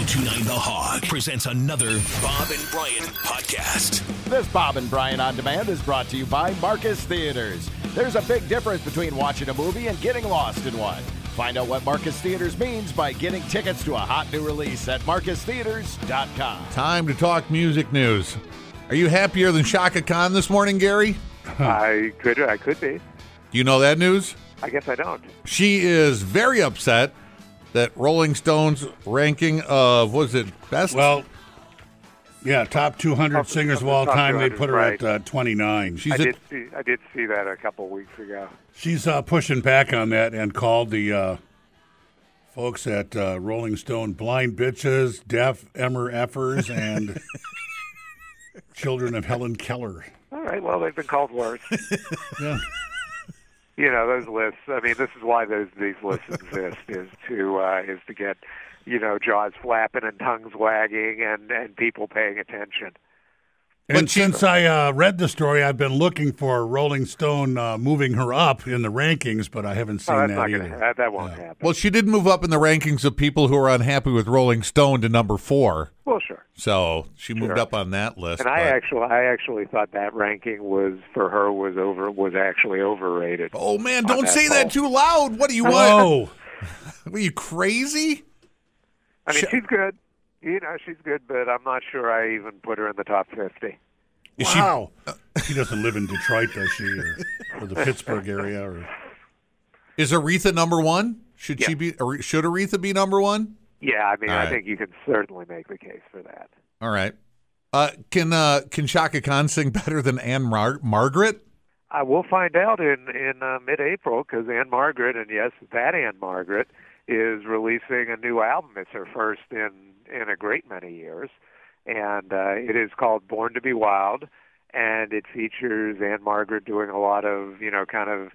1029 The Hog presents another Bob and Brian podcast. This Bob and Brian on Demand is brought to you by Marcus Theatres. There's a big difference between watching a movie and getting lost in one. Find out what Marcus Theatres means by getting tickets to a hot new release at marcustheatres.com. Time to talk music news. Are you happier than Chaka Khan this morning, Gary? I could, I could be. Do you know that news? I guess I don't. She is very upset that Rolling Stone's ranking of was it best? Well, yeah, top 200 Top- singers of all time. They put her right. at uh, 29. she's I a, did see, I did see that a couple weeks ago. She's uh, pushing back on that and called the uh, folks at uh, Rolling Stone blind bitches, deaf emmer effers, and children of Helen Keller. All right, well, they've been called worse. Yeah. You know, those lists. I mean, this is why those these lists exist is to uh, is to get you know jaws flapping and tongues wagging and and people paying attention. And she- since I uh, read the story, I've been looking for Rolling Stone uh, moving her up in the rankings, but I haven't seen Oh, that's that not either. going to that, that won't happen. well, she did move up in the rankings of people who are unhappy with Rolling Stone to number four. Well, sure. So she moved Sure. up on that list. And I actually, I actually thought that ranking was for her was over was actually overrated. oh man, don't that say that too loud. What do you want? Whoa. Are you crazy? I mean, Sh- she's good. You know, she's good, but I'm not sure I even put her in the top fifty. Is she- Wow. She doesn't live in Detroit, does she? Or, or the Pittsburgh area? Or... is Aretha number one? Should she be? Should Aretha be number one? Yeah, I mean, All I right. think you can certainly make the case for that. All right. Uh, can uh, can Chaka Khan sing better than Anne Mar- Margaret? I will find out in in uh, mid-April because Ann-Margret, and yes, that Ann-Margret is releasing a new album. It's her first in in a great many years, and uh, it is called Born to Be Wild, and it features Ann-Margret doing a lot of you know kind of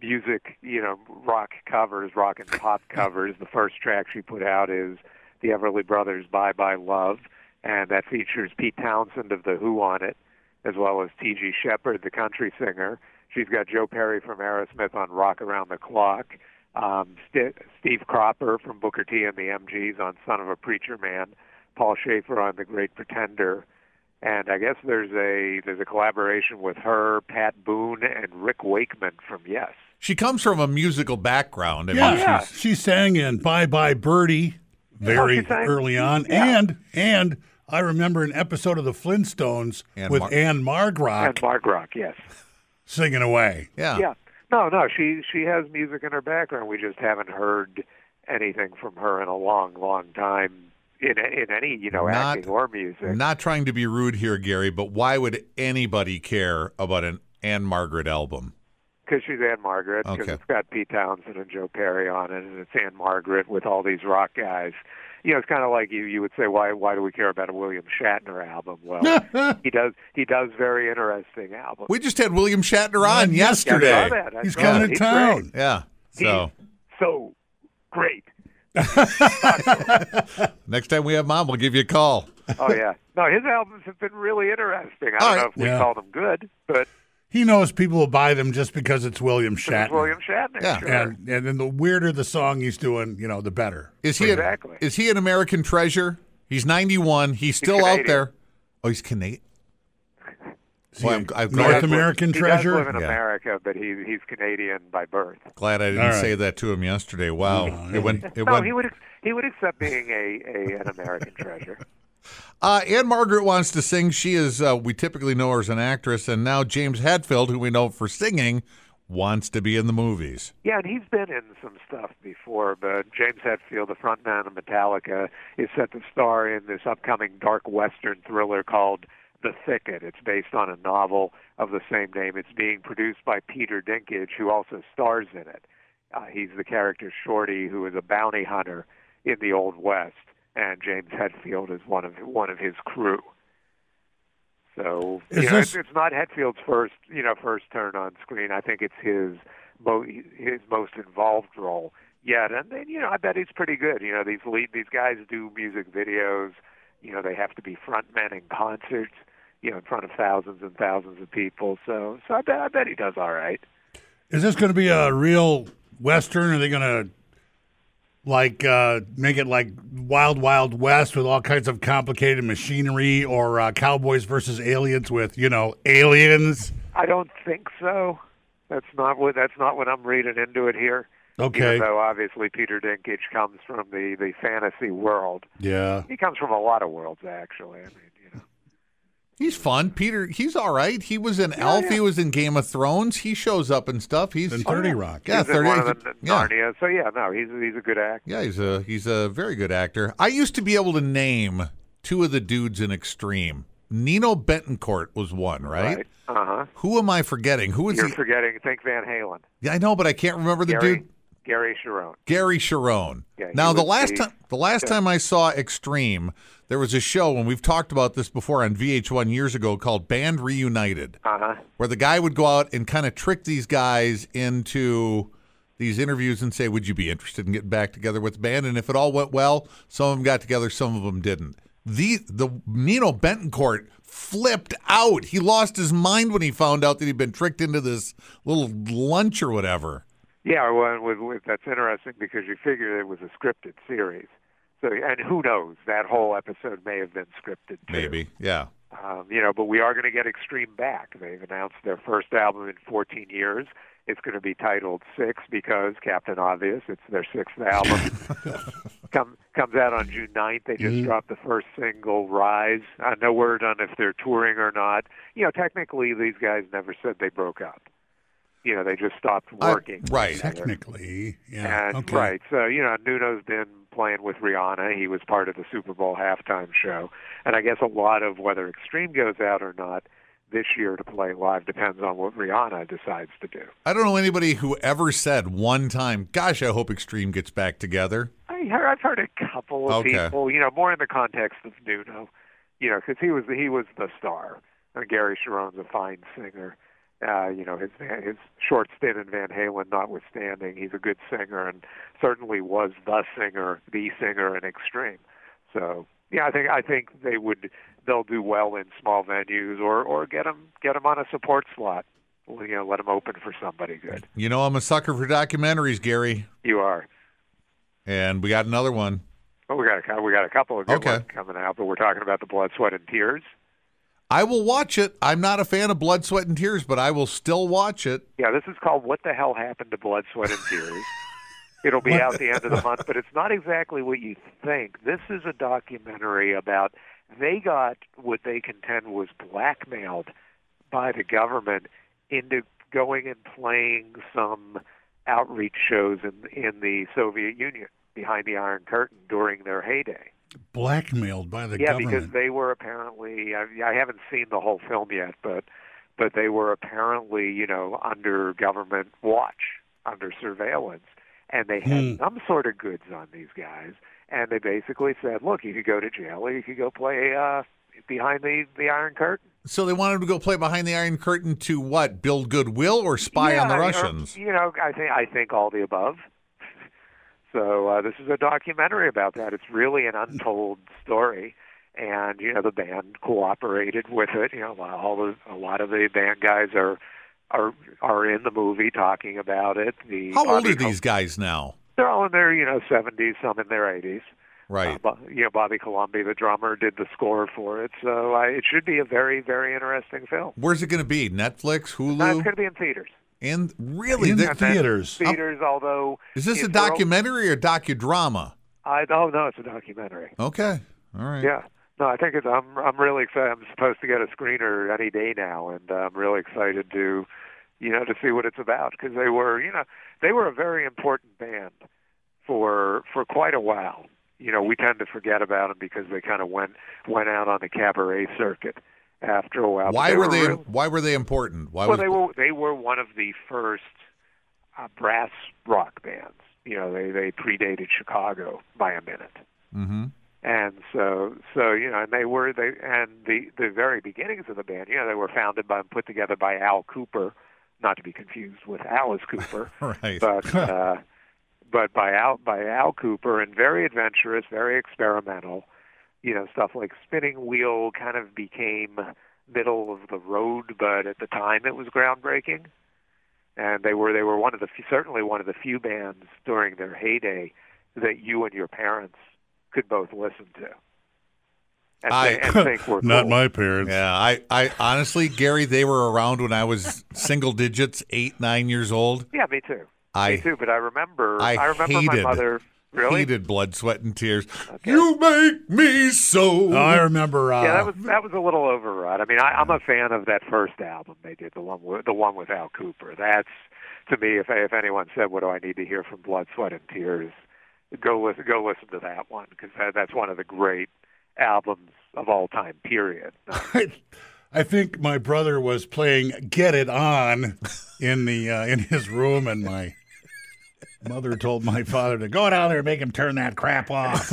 music, you know, rock covers, rock and pop covers. The first track she put out is the Everly Brothers' "Bye Bye Love," and that features Pete Townshend of the Who on it as well as T.G. Sheppard, the country singer. She's got Joe Perry from Aerosmith on Rock Around the Clock. Um, St- Steve Cropper from Booker T and the MGs on Son of a Preacher Man. Paul Shaffer on The Great Pretender. And I guess there's a there's a collaboration with her, Pat Boone, and Rick Wakeman from Yes. She comes from a musical background. I Yeah, mean, yeah. She, she sang in Bye Bye Birdie very she early on, yeah. and and I remember an episode of the Flintstones Anne with Mar- Ann-Margrock Anne Mark Rock, yes. singing away. yeah. Yeah. No, no, she she has music in her background. We just haven't heard anything from her in a long, long time in in any you know Not- acting or music. Not trying to be rude here, Gary, but why would anybody care about an Ann-Margret album? Because she's Ann-Margret. Because Okay. it's got Pete Townshend and Joe Perry on it, and it's Ann-Margret with all these rock guys. You know, it's kind of like you you would say, why why do we care about a William Shatner album? Well, he does he does very interesting albums. We just had William Shatner on Yeah, yesterday. I He's coming to He's town. great. Yeah. So He's so great. next time we have mom, we'll give you a call. Oh yeah. No, his albums have been really interesting. I don't right. know if we Yeah. call them good, but He knows people will buy them just because it's William it's Shatner. William Shatner. Yeah. sure. And and then the weirder the song he's doing, you know, the better. Is he Exactly. A, is he an American treasure? He's 91. He's still out there. Oh, he's Canadian. Is Boy, I'm- a I'm North does live- American he treasure. does live in Yeah. America, but he he's Canadian by birth. Glad I didn't All right. say that to him yesterday. Wow. Oh, it went. It No, went. he would he would accept being a, a an American treasure. Uh, Ann-Margret wants to sing. She is, uh, we typically know her as an actress, and now James Hetfield, who we know for singing, wants to be in the movies. Yeah, and he's been in some stuff before, but James Hetfield, the frontman of Metallica, is set to star in this upcoming dark western thriller called The Thicket. It's based on a novel of the same name. It's being produced by Peter Dinklage, who also stars in it. Uh, he's the character Shorty, who is a bounty hunter in the Old West, and James Hetfield is one of one of his crew. So you know, this- it's, not Hetfield's first you know first turn on screen. I think it's his mo- his most involved role yet. And then you know I bet he's pretty good. You know these lead these guys do music videos. You know they have to be frontmen in concerts. You know in front of thousands and thousands of people. So so I bet I bet he does all right. Is this going to be a real western? Are they going to like uh, make it like Wild Wild West with all kinds of complicated machinery, or uh, Cowboys versus Aliens with you know aliens. I don't think so. That's not what that's not what I'm reading into it here. Okay. Even though obviously Peter Dinklage comes from the the fantasy world, Yeah. he comes from a lot of worlds actually. I mean. He's fun. Peter, he's all right. He was in Elf. yeah. He was in Game of Thrones. He shows up and stuff. He's And Thirty Rock. yeah, he's in 30 one of the yeah. Narnia. So yeah, no, he's he's a good actor. Yeah, he's a he's a very good actor. I used to be able to name two of the dudes in Extreme. Nuno Bettencourt was one, right? Uh huh. Who am I forgetting? Who is You're the? forgetting. Think Van Halen. Yeah, I know, but I can't remember the Gary dude. Gary Cherone. Gary Cherone. Yeah, now the last time the last yeah. time I saw Extreme, there was a show, and we've talked about this before on VH1 years ago called Band Reunited. Uh huh. where the guy would go out and kind of trick these guys into these interviews and say, "Would you be interested in getting back together with the band?" And if it all went well, some of them got together, some of them didn't. The the Nuno Bettencourt flipped out. He lost his mind when he found out that he'd been tricked into this little lunch or whatever. Yeah, well, with, with, that's interesting because you figure it was a scripted series. So, and who knows? That whole episode may have been scripted. Too. Maybe, yeah. Um, you know, but we are going to get Extreme back. They've announced their first album in 14 years. It's going to be titled Six because Captain Obvious. It's their sixth album. Come, comes out on June 9th. They just dropped the first single, Rise. Uh, no word on if they're touring or not. You know, technically, these guys never said they broke up. You know, they just stopped working. right. together. Technically, yeah. And okay. right, so you know, Nuno's been playing with Rihanna. He was part of the Super Bowl halftime show, and I guess a lot of whether Extreme goes out or not this year to play live depends on what Rihanna decides to do. I don't know anybody who ever said one time, "Gosh, I hope Extreme gets back together." I heard, I've heard a couple of Okay. people, you know, more in the context of Nuno, you know, because he was he was the star. And Gary Cherone's a fine singer. Uh, you know, his his short stint in Van Halen notwithstanding, he's a good singer and certainly was the singer, the singer in Extreme. So yeah, I think I think they would they'll do well in small venues or or get them get them on a support slot. You know, let them open for somebody good. You know, I'm a sucker for documentaries, Gary, You are. and we got another one. Well, we got a, we got a couple of good Okay. ones coming out, but we're talking about the Blood, Sweat, and Tears. I will watch it. I'm not a fan of Blood, Sweat, and Tears, but I will still watch it. Yeah, this is called "What the Hell Happened to Blood, Sweat, and Tears." It'll be out the end of the month, but it's not exactly what you think. This is a documentary about they got what they contend was blackmailed by the government into going and playing some outreach shows in in the Soviet Union behind the Iron Curtain during their heyday. Blackmailed by the yeah, government. Yeah, because they were apparently I, I haven't seen the whole film yet, but but they were apparently you know under government watch, under surveillance, and they had Hmm. some sort of goods on these guys, and they basically said, look, you could go to jail or you could go play uh, behind the the Iron Curtain. So they wanted to go play behind the Iron Curtain to what? Build goodwill or spy yeah, on the or, Russians? you know, I think I think all the above. So uh, this is a documentary about that. It's really an untold story, and you know the band cooperated with it. You know, all the a lot of the band guys are are are in the movie talking about it. The How old are these guys now? They're all in their you know seventies, some in their eighties. Right. Uh, you know, Bobby Colomby, the drummer, did the score for it. So uh, it should be a very, very interesting film. Where's it going to be? Netflix, No, it's going to be in theaters. And really, In then theaters. Theaters, although is this a documentary or docudrama? I oh no, it's a documentary. Okay, all right. Yeah. No, I think it's. I'm. I'm really excited. I'm supposed to get a screener any day now, and uh, I'm really excited to, you know, to see what it's about because they were, you know, they were a very important band for for quite a while. You know, we tend to forget about them because they kind of went went out on the cabaret circuit after a while. Why were they? real- Why were they important? Why well, was they were they were one of the first uh, brass rock bands. You know, they they predated Chicago by a minute, hmm and so so you know, and they were they and the the very beginnings of the band. You know, they were founded by and put together by Al Kooper, not to be confused with Alice Cooper, right. but uh, but by Al by Al Kooper and very adventurous, very experimental. You know, stuff like Spinning Wheel kind of became middle of the road, but at the time it was groundbreaking. And they were they were one of the few, certainly one of the few bands during their heyday that you and your parents could both listen to. And, I- thi- and think were Not cool. my parents. Yeah, I, I honestly, Gary, they were around when I was single digits, eight, nine years old. Yeah, me too. I me too. But I remember, I remember hated- my mother. Really? hated blood, sweat, and tears. You make me so. Oh, I remember. Uh, Yeah, that was that was a little overwrought. I mean, I, I'm a fan of that first album they did, the one with, the one with Al Kooper. That's to me, if if anyone said, "What do I need to hear from Blood, Sweat, and Tears?" Go listen, go listen to that one because that, that's one of the great albums of all time. Period. I, I think my brother was playing "Get It On" in the uh, in his room, and my mother told my father to go down there and make him turn that crap off.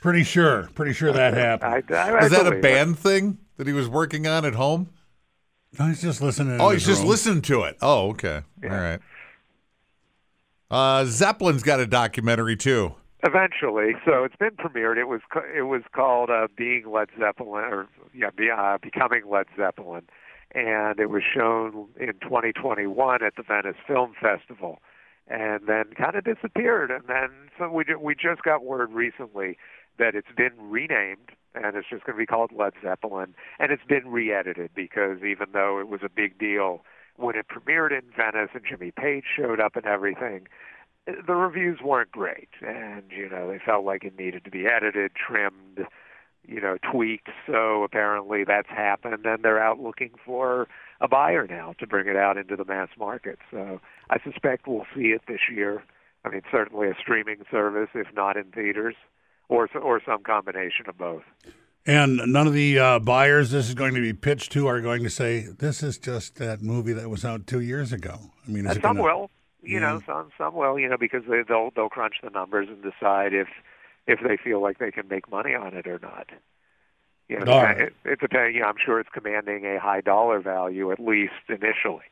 pretty sure, pretty sure that happened. I, I, I Was that a believe it. band thing that he was working on at home? I was just listening. Oh, in he's just room. listening to it. Oh, okay. All right. Uh, Zeppelin's got a documentary too. Eventually, so it's been premiered. It was it was called uh, "Being Led Zeppelin" or yeah, be, uh, "Becoming Led Zeppelin," and it was shown in 2021 at the Venice Film Festival, and then kind of disappeared. And then so we we just got word recently that it's been renamed and it's just going to be called Led Zeppelin, and it's been re-edited because even though it was a big deal when it premiered in Venice and Jimmy Page showed up and everything, the reviews weren't great, and you know they felt like it needed to be edited, trimmed, you know, tweaked. So apparently that's happened, and they're out looking for a buyer now to bring it out into the mass market. So I suspect we'll see it this year. I mean, certainly a streaming service, if not in theaters, or or some combination of both. And none of the uh, buyers this is going to be pitched to are going to say this is just that movie that was out two years ago. I mean, is it some gonna, will, you know, some some will, you know, because they, they'll they'll crunch the numbers and decide if if they feel like they can make money on it or not. You know, right. it, it's a you know, I'm sure it's commanding a high dollar value at least initially.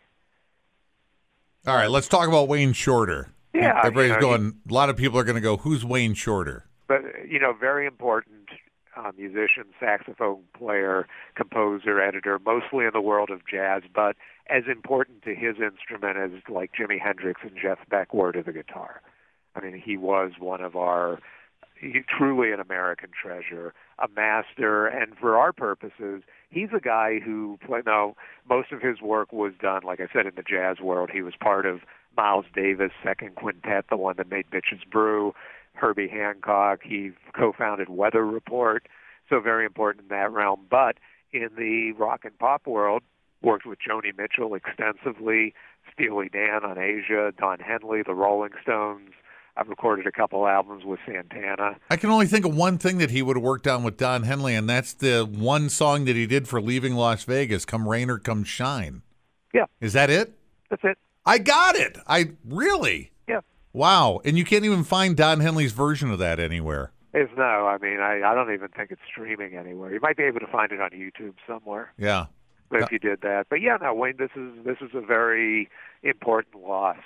All right, let's talk about Wayne Shorter. Yeah, everybody's you know, going. A lot of people are going to go. Who's Wayne Shorter? but you know, very important uh, musician, saxophone player, composer, editor, mostly in the world of jazz, but as important to his instrument as like Jimi Hendrix and Jeff Beck were to the guitar. I mean, he was one of our he, truly an American treasure, a master, and for our purposes, he's a guy who play. No, most of his work was done, like I said, in the jazz world. He was part of Miles Davis' second quintet, the one that made Bitches Brew. Herbie Hancock. He co-founded Weather Report, so very important in that realm. But in the rock and pop world, worked with Joni Mitchell extensively, Steely Dan on Aja, Don Henley, the Rolling Stones. I've recorded a couple albums with Santana. I can only think of one thing that he would have worked on with Don Henley, and that's the one song that he did for Leaving Las Vegas, "Come Rain or Come Shine." Yeah, Is that it? that's it. I got it. I really. Yeah. Wow. And you can't even find Don Henley's version of that anywhere. Is no, I mean, I, I don't even think it's streaming anywhere. You might be able to find it on YouTube somewhere. Yeah. But Yeah. if you did that, but yeah, no, Wayne, this is this is a very important loss,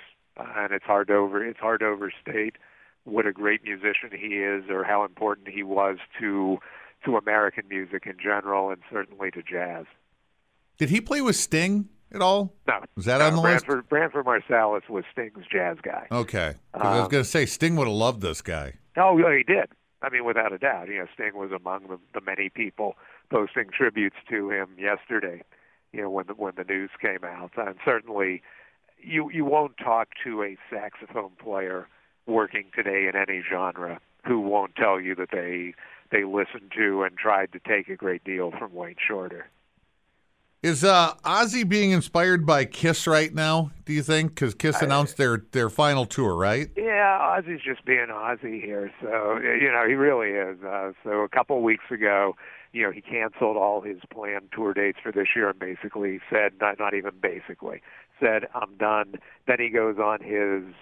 and it's hard to over it's hard to overstate what a great musician he is, or how important he was to to American music in general, and certainly to jazz. Did he play with Sting at all? No, Was that no, on the list? Branford, Branford Marsalis was Sting's jazz guy. Okay. 'Cause I was Um, going to say Sting would have loved this guy. Oh, yeah, he did. I mean, without a doubt. You know, Sting was among the, the many people posting tributes to him yesterday. You know, when the when the news came out, and certainly, you you won't talk to a saxophone player working today in any genre who won't tell you that they they listened to and tried to take a great deal from Wayne Shorter. Is uh, Ozzy being inspired by Kiss right now? Do you think? Because Kiss announced their their final tour, right? Yeah, Ozzy's just being Ozzy here. So you know he really is. Uh, so a couple of weeks ago, you know he canceled all his planned tour dates for this year and basically said, not not even basically said, I'm done. Then he goes on his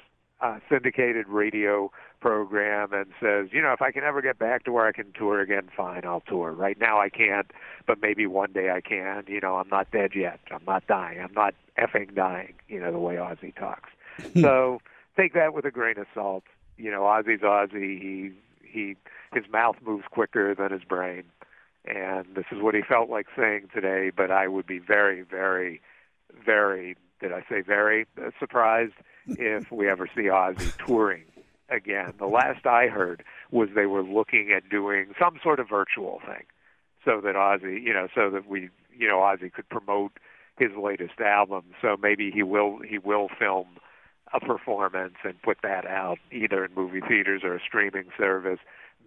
uh, syndicated radio program and says, you know, if I can ever get back to where I can tour again, fine, I'll tour. Right now I can't, but maybe one day I can. You know, I'm not dead yet. I'm not dying. I'm not effing dying. You know, the way Ozzy talks. so take that with a grain of salt. You know, Ozzy's Ozzy. He he his mouth moves quicker than his brain, and this is what he felt like saying today. But I would be very, very, very did I say very uh, surprised if we ever see Ozzy touring again. The last I heard was they were looking at doing some sort of virtual thing so that Ozzy, you know, so that we, you know, Ozzy could promote his latest album. So maybe he will he will film a performance and put that out either in movie theaters or a streaming service.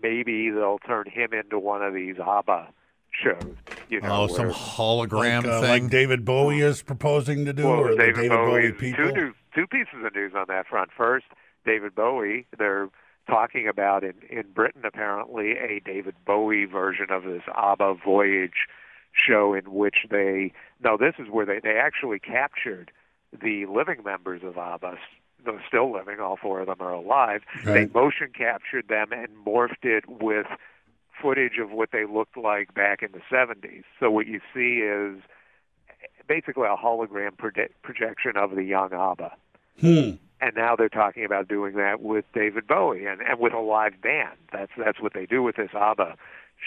Maybe they'll turn him into one of these ABBA shows. You know, Oh, some hologram like, uh, thing. like David Bowie is proposing to do, well, or the David, David Bowie. Bowie people. Two news, two pieces of news on that front. First, David Bowie. They're talking about in in Britain apparently a David Bowie version of this ABBA Voyage show in which they no, this is where they they actually captured the living members of ABBA. They're still living. All four of them are alive. Right. They motion captured them and morphed it with footage of what they looked like back in the 70s. So what you see is basically a hologram proje- projection of the young ABBA. Hmm. And now they're talking about doing that with David Bowie and, and with a live band. That's that's what they do with this ABBA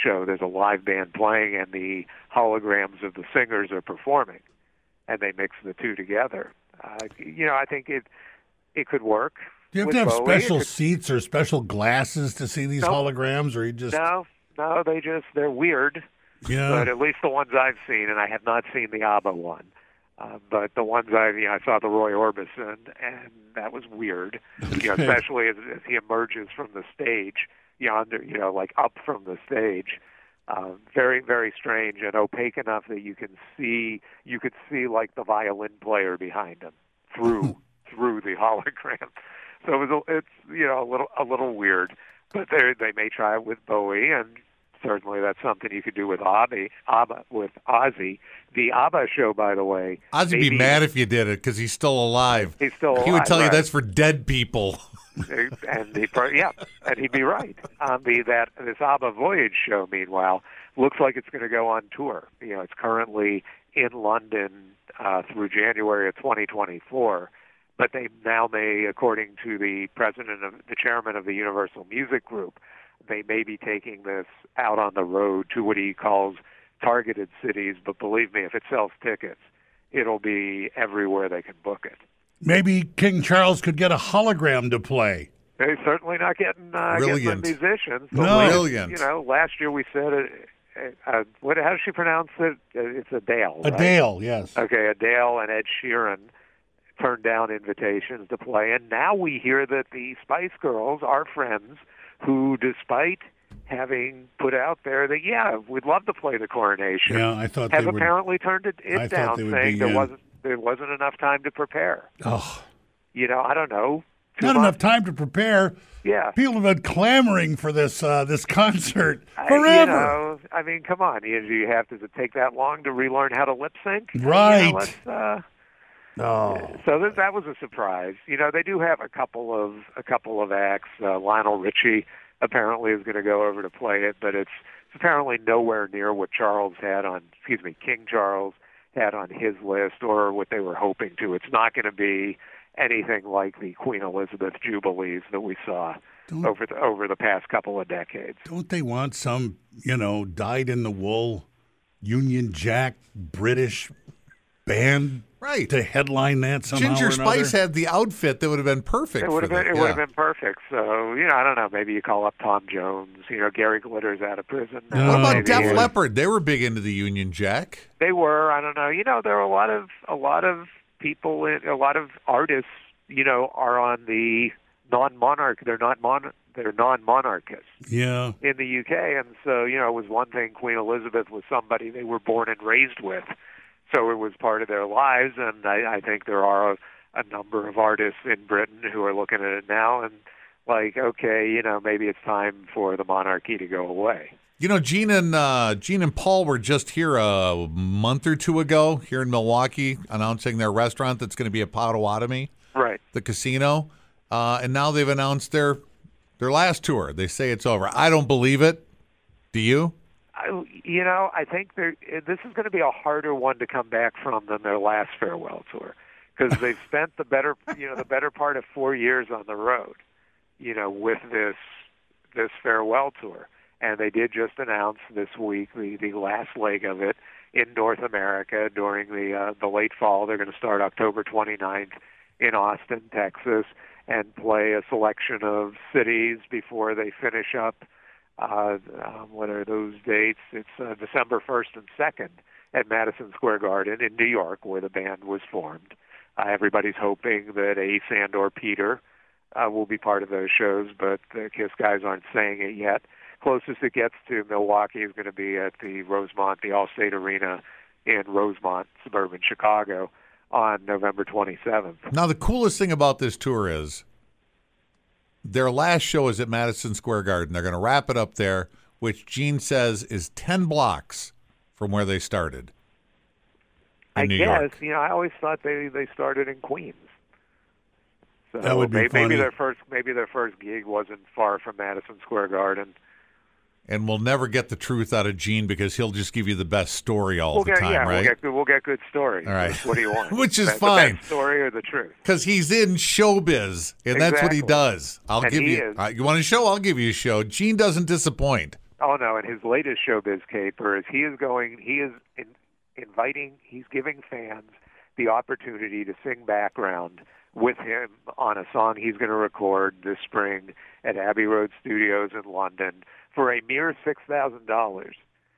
show. There's a live band playing, and the holograms of the singers are performing, and they mix the two together. Uh, you know, I think it it could work. Do you have to have Bowie. Special could- seats or special glasses to see these Nope. holograms, or you just No, no, they just they're weird. yeah? but at least the ones I've seen, and I have not seen the ABBA one. Uh, but the ones I, you know, I saw the Roy Orbison, and that was weird. You know, especially as, as he emerges from the stage yonder, you know, like up from the stage. Uh, very, very strange and opaque enough that you can see, you could see like the violin player behind him through through the hologram. So it was, a, it's you know, a little a little weird. But they they may try it with Bowie, and certainly that's something you could do with Abby, ABBA, with Ozzy. The ABBA show, by the way, Ozzy'd be mad if you did it because he's still alive. He's still Alive, He would tell you that's for dead people. and he, yeah, and he'd be right. Um, the that this ABBA Voyage show, meanwhile, looks like it's going to go on tour. You know, it's currently in London uh, through January of 2024, but they now may, according to the president of the chairman of the Universal Music Group, they may be taking this out on the road to what he calls targeted cities. But believe me, if it sells tickets, it'll be everywhere they can book it. Maybe King Charles could get a hologram to play. They're certainly not getting uh, Brilliant. getting the musicians. The No. last- Brilliant. You know, last year we said uh, uh, what? How does she pronounce it? Uh, It's Adele. right? Adele, yes. Okay, Adele and Ed Sheeran turned down invitations to play, and now we hear that the Spice Girls are friends who, despite having put out there that yeah, we'd love to play the coronation, Yeah, I thought have they would. apparently turned it, it down, saying be there in. wasn't there wasn't enough time to prepare. Oh, You know, I don't know. not months? enough time to prepare. Yeah. People have been clamoring for this uh, this concert I- forever. You know, I mean, come on. You, do you have does it take that long to relearn how to lip sync? You know, No. so that, that was a surprise. You know, they do have a couple of a couple of acts. Uh, Lionel Richie apparently is going to go over to play it, but it's, it's apparently nowhere near what Charles had on. Excuse me, King Charles had on his list, or what they were hoping to. It's not going to be anything like the Queen Elizabeth jubilees that we saw Don't- over the, over the past couple of decades. Don't they want some, you know, dyed in the wool Union Jack British band Right. to headline that somehow? Ginger or another? Spice had the outfit that would have been perfect. It would have been that. it would have been perfect. So you know, I don't know. Maybe you call up Tom Jones. You know, Gary Glitter's out of prison. No. What about Oh, Def boy. Leppard? They were big into the Union Jack. They were. I don't know. You know, there are a lot of a lot of people, in, a lot of artists. You know, are on the non-monarch. They're not mon. They're non-monarchists Yeah. in the UK, and so you know, it was one thing. Queen Elizabeth was somebody they were born and raised with, so it was part of their lives. And I, I think there are a, a number of artists in Britain who are looking at it now and like, okay, you know, maybe it's time for the monarchy to go away. You know, Gene and uh, Gene and Paul were just here a month or two ago here in Milwaukee, announcing their restaurant that's going to be at Potawatomi, Right. the casino, uh, and now they've announced their their last tour. They say it's over. I don't believe it. Do you? I, you know, I think they're, this is going to be a harder one to come back from than their last farewell tour because they've spent the better, you know, the better part of four years on the road, you know, with this this farewell tour, and they did just announce this week the the last leg of it in North America during the uh, the late fall. They're going to start October 29th in Austin, Texas, and play a selection of cities before they finish up. Uh, um, what are those dates? It's uh, December 1st and 2nd at Madison Square Garden in New York, where the band was formed. Uh, everybody's hoping that Ace and or Peter uh, will be part of those shows, but the Kiss guys aren't saying it yet. Closest it gets to Milwaukee is going to be at the Rosemont, the Allstate Arena in Rosemont, suburban Chicago, on November 27th. Now, the coolest thing about this tour is their last show is at Madison Square Garden. They're going to wrap it up there, which Gene says is 10 blocks from where they started. In I New guess York. you know. I always thought they they started in Queens. So That would be maybe, funny. maybe their first maybe their first gig wasn't far from Madison Square Garden. And we'll never get the truth out of Gene because he'll just give you the best story all we'll the get time, yeah, right? we'll get good, we'll get good stories. All right. What do you want? Which is the, fine. The best story or the truth? Because he's in showbiz, and that's what he does. I'll And give you. Uh, you want a show? I'll give you a show. Gene doesn't disappoint. Oh no! And his latest showbiz caper is he is going. He is in, inviting. He's giving fans the opportunity to sing background with him on a song he's going to record this spring at Abbey Road Studios in London for a mere six thousand dollars.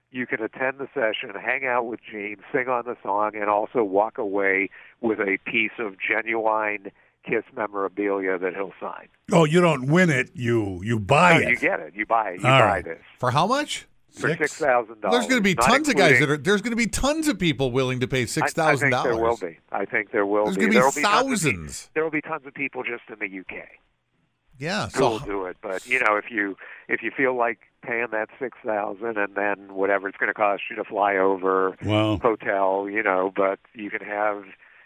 You can attend the session, hang out with Gene, sing on the song, and also walk away with a piece of genuine Kiss memorabilia that he'll sign. Oh, you don't win it. You you buy No, it. you get it. You buy it. You All buy right. this For how much? for Six? six thousand dollars. There's going to be tons of guys that are. There's going to be tons of people willing to pay six thousand I, I there will be. I think there will There's be. gonna be There will tons of pe- thousands. There will be tons of people just in the UK Yeah. who will So do it. But you know, if you if you feel like paying that six thousand and then whatever it's going to cost you to fly over, Well, hotel, you know, but you can have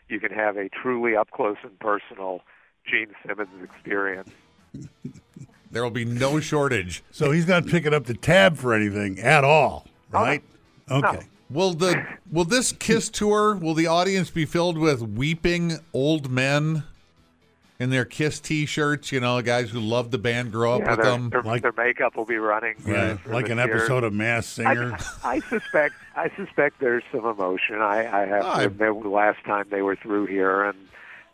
you can have a truly up close and personal Gene Simmons experience. there will be no shortage. so he's not picking up the tab for anything at all, Oh, no. right? Okay. Will the will this Kiss tour? Will the audience be filled with weeping old men in their Kiss T-shirts? You know, guys who love the band, grow up Yeah, with their, them. their, Like- their makeup will be running. Yeah, for like an tears. episode of Masked Singer. I, I suspect I suspect there's some emotion. I, I have I- to admit, the last time they were through here, and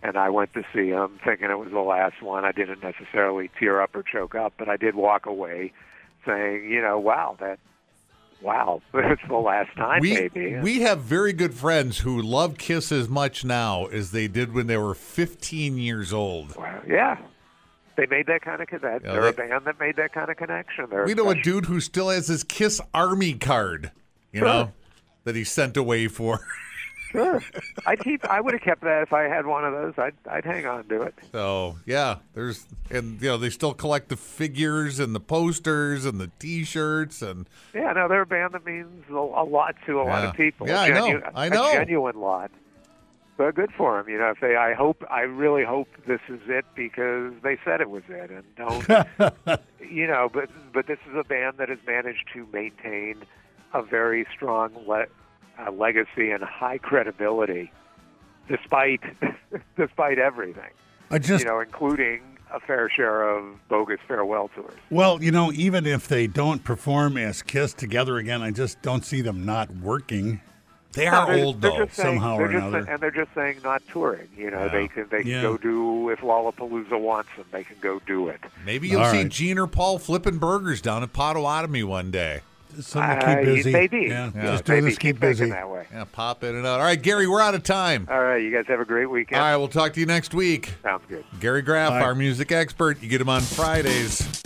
and I went to see them thinking it was the last one. I didn't necessarily tear up or choke up, but I did walk away saying, you know, wow, that, wow, it's the last time, We maybe. we have very good friends who love Kiss as much now as they did when they were 15 years old. Wow, yeah. They made that kind of connection. Yeah, They're they- a band that made that kind of connection. They're We know a dude who still has his Kiss Army card, you know, that he sent away for. Sure, I'd keep. I would have kept that if I had one of those. I'd I'd hang on to it. So yeah, there's and you know they still collect the figures and the posters and the T-shirts and Yeah, no, they're a band that means a, a lot to a lot of people. Yeah, A I know. I know. A genuine lot. But good for them. You know, if they, I hope, I really hope this is it because they said it was it, and don't, you know. But but this is a band that has managed to maintain a very strong le- uh, legacy and high credibility, despite despite everything. I just you know, including a fair share of bogus farewell tours. well, you know, even if they don't perform as Kiss together again, I just don't see them not working. they are they're- old they're though. just saying- somehow they're or another. sa- and they're just saying not touring. You know, they can they can Yeah. go do if Lollapalooza wants them, they can go do it. Maybe you'll All see right. Gene or Paul flipping burgers down at Potawatomi one day. Something to Uh, keep busy. Maybe, Yeah, Yeah. just doing maybe this keep thinking busy. that way. Yeah, pop in and out. All right, Gary, we're out of time. All right, you guys have a great weekend. All right, we'll talk to you next week. Sounds good. Gary Graff, Bye. our music expert. You get him on Fridays.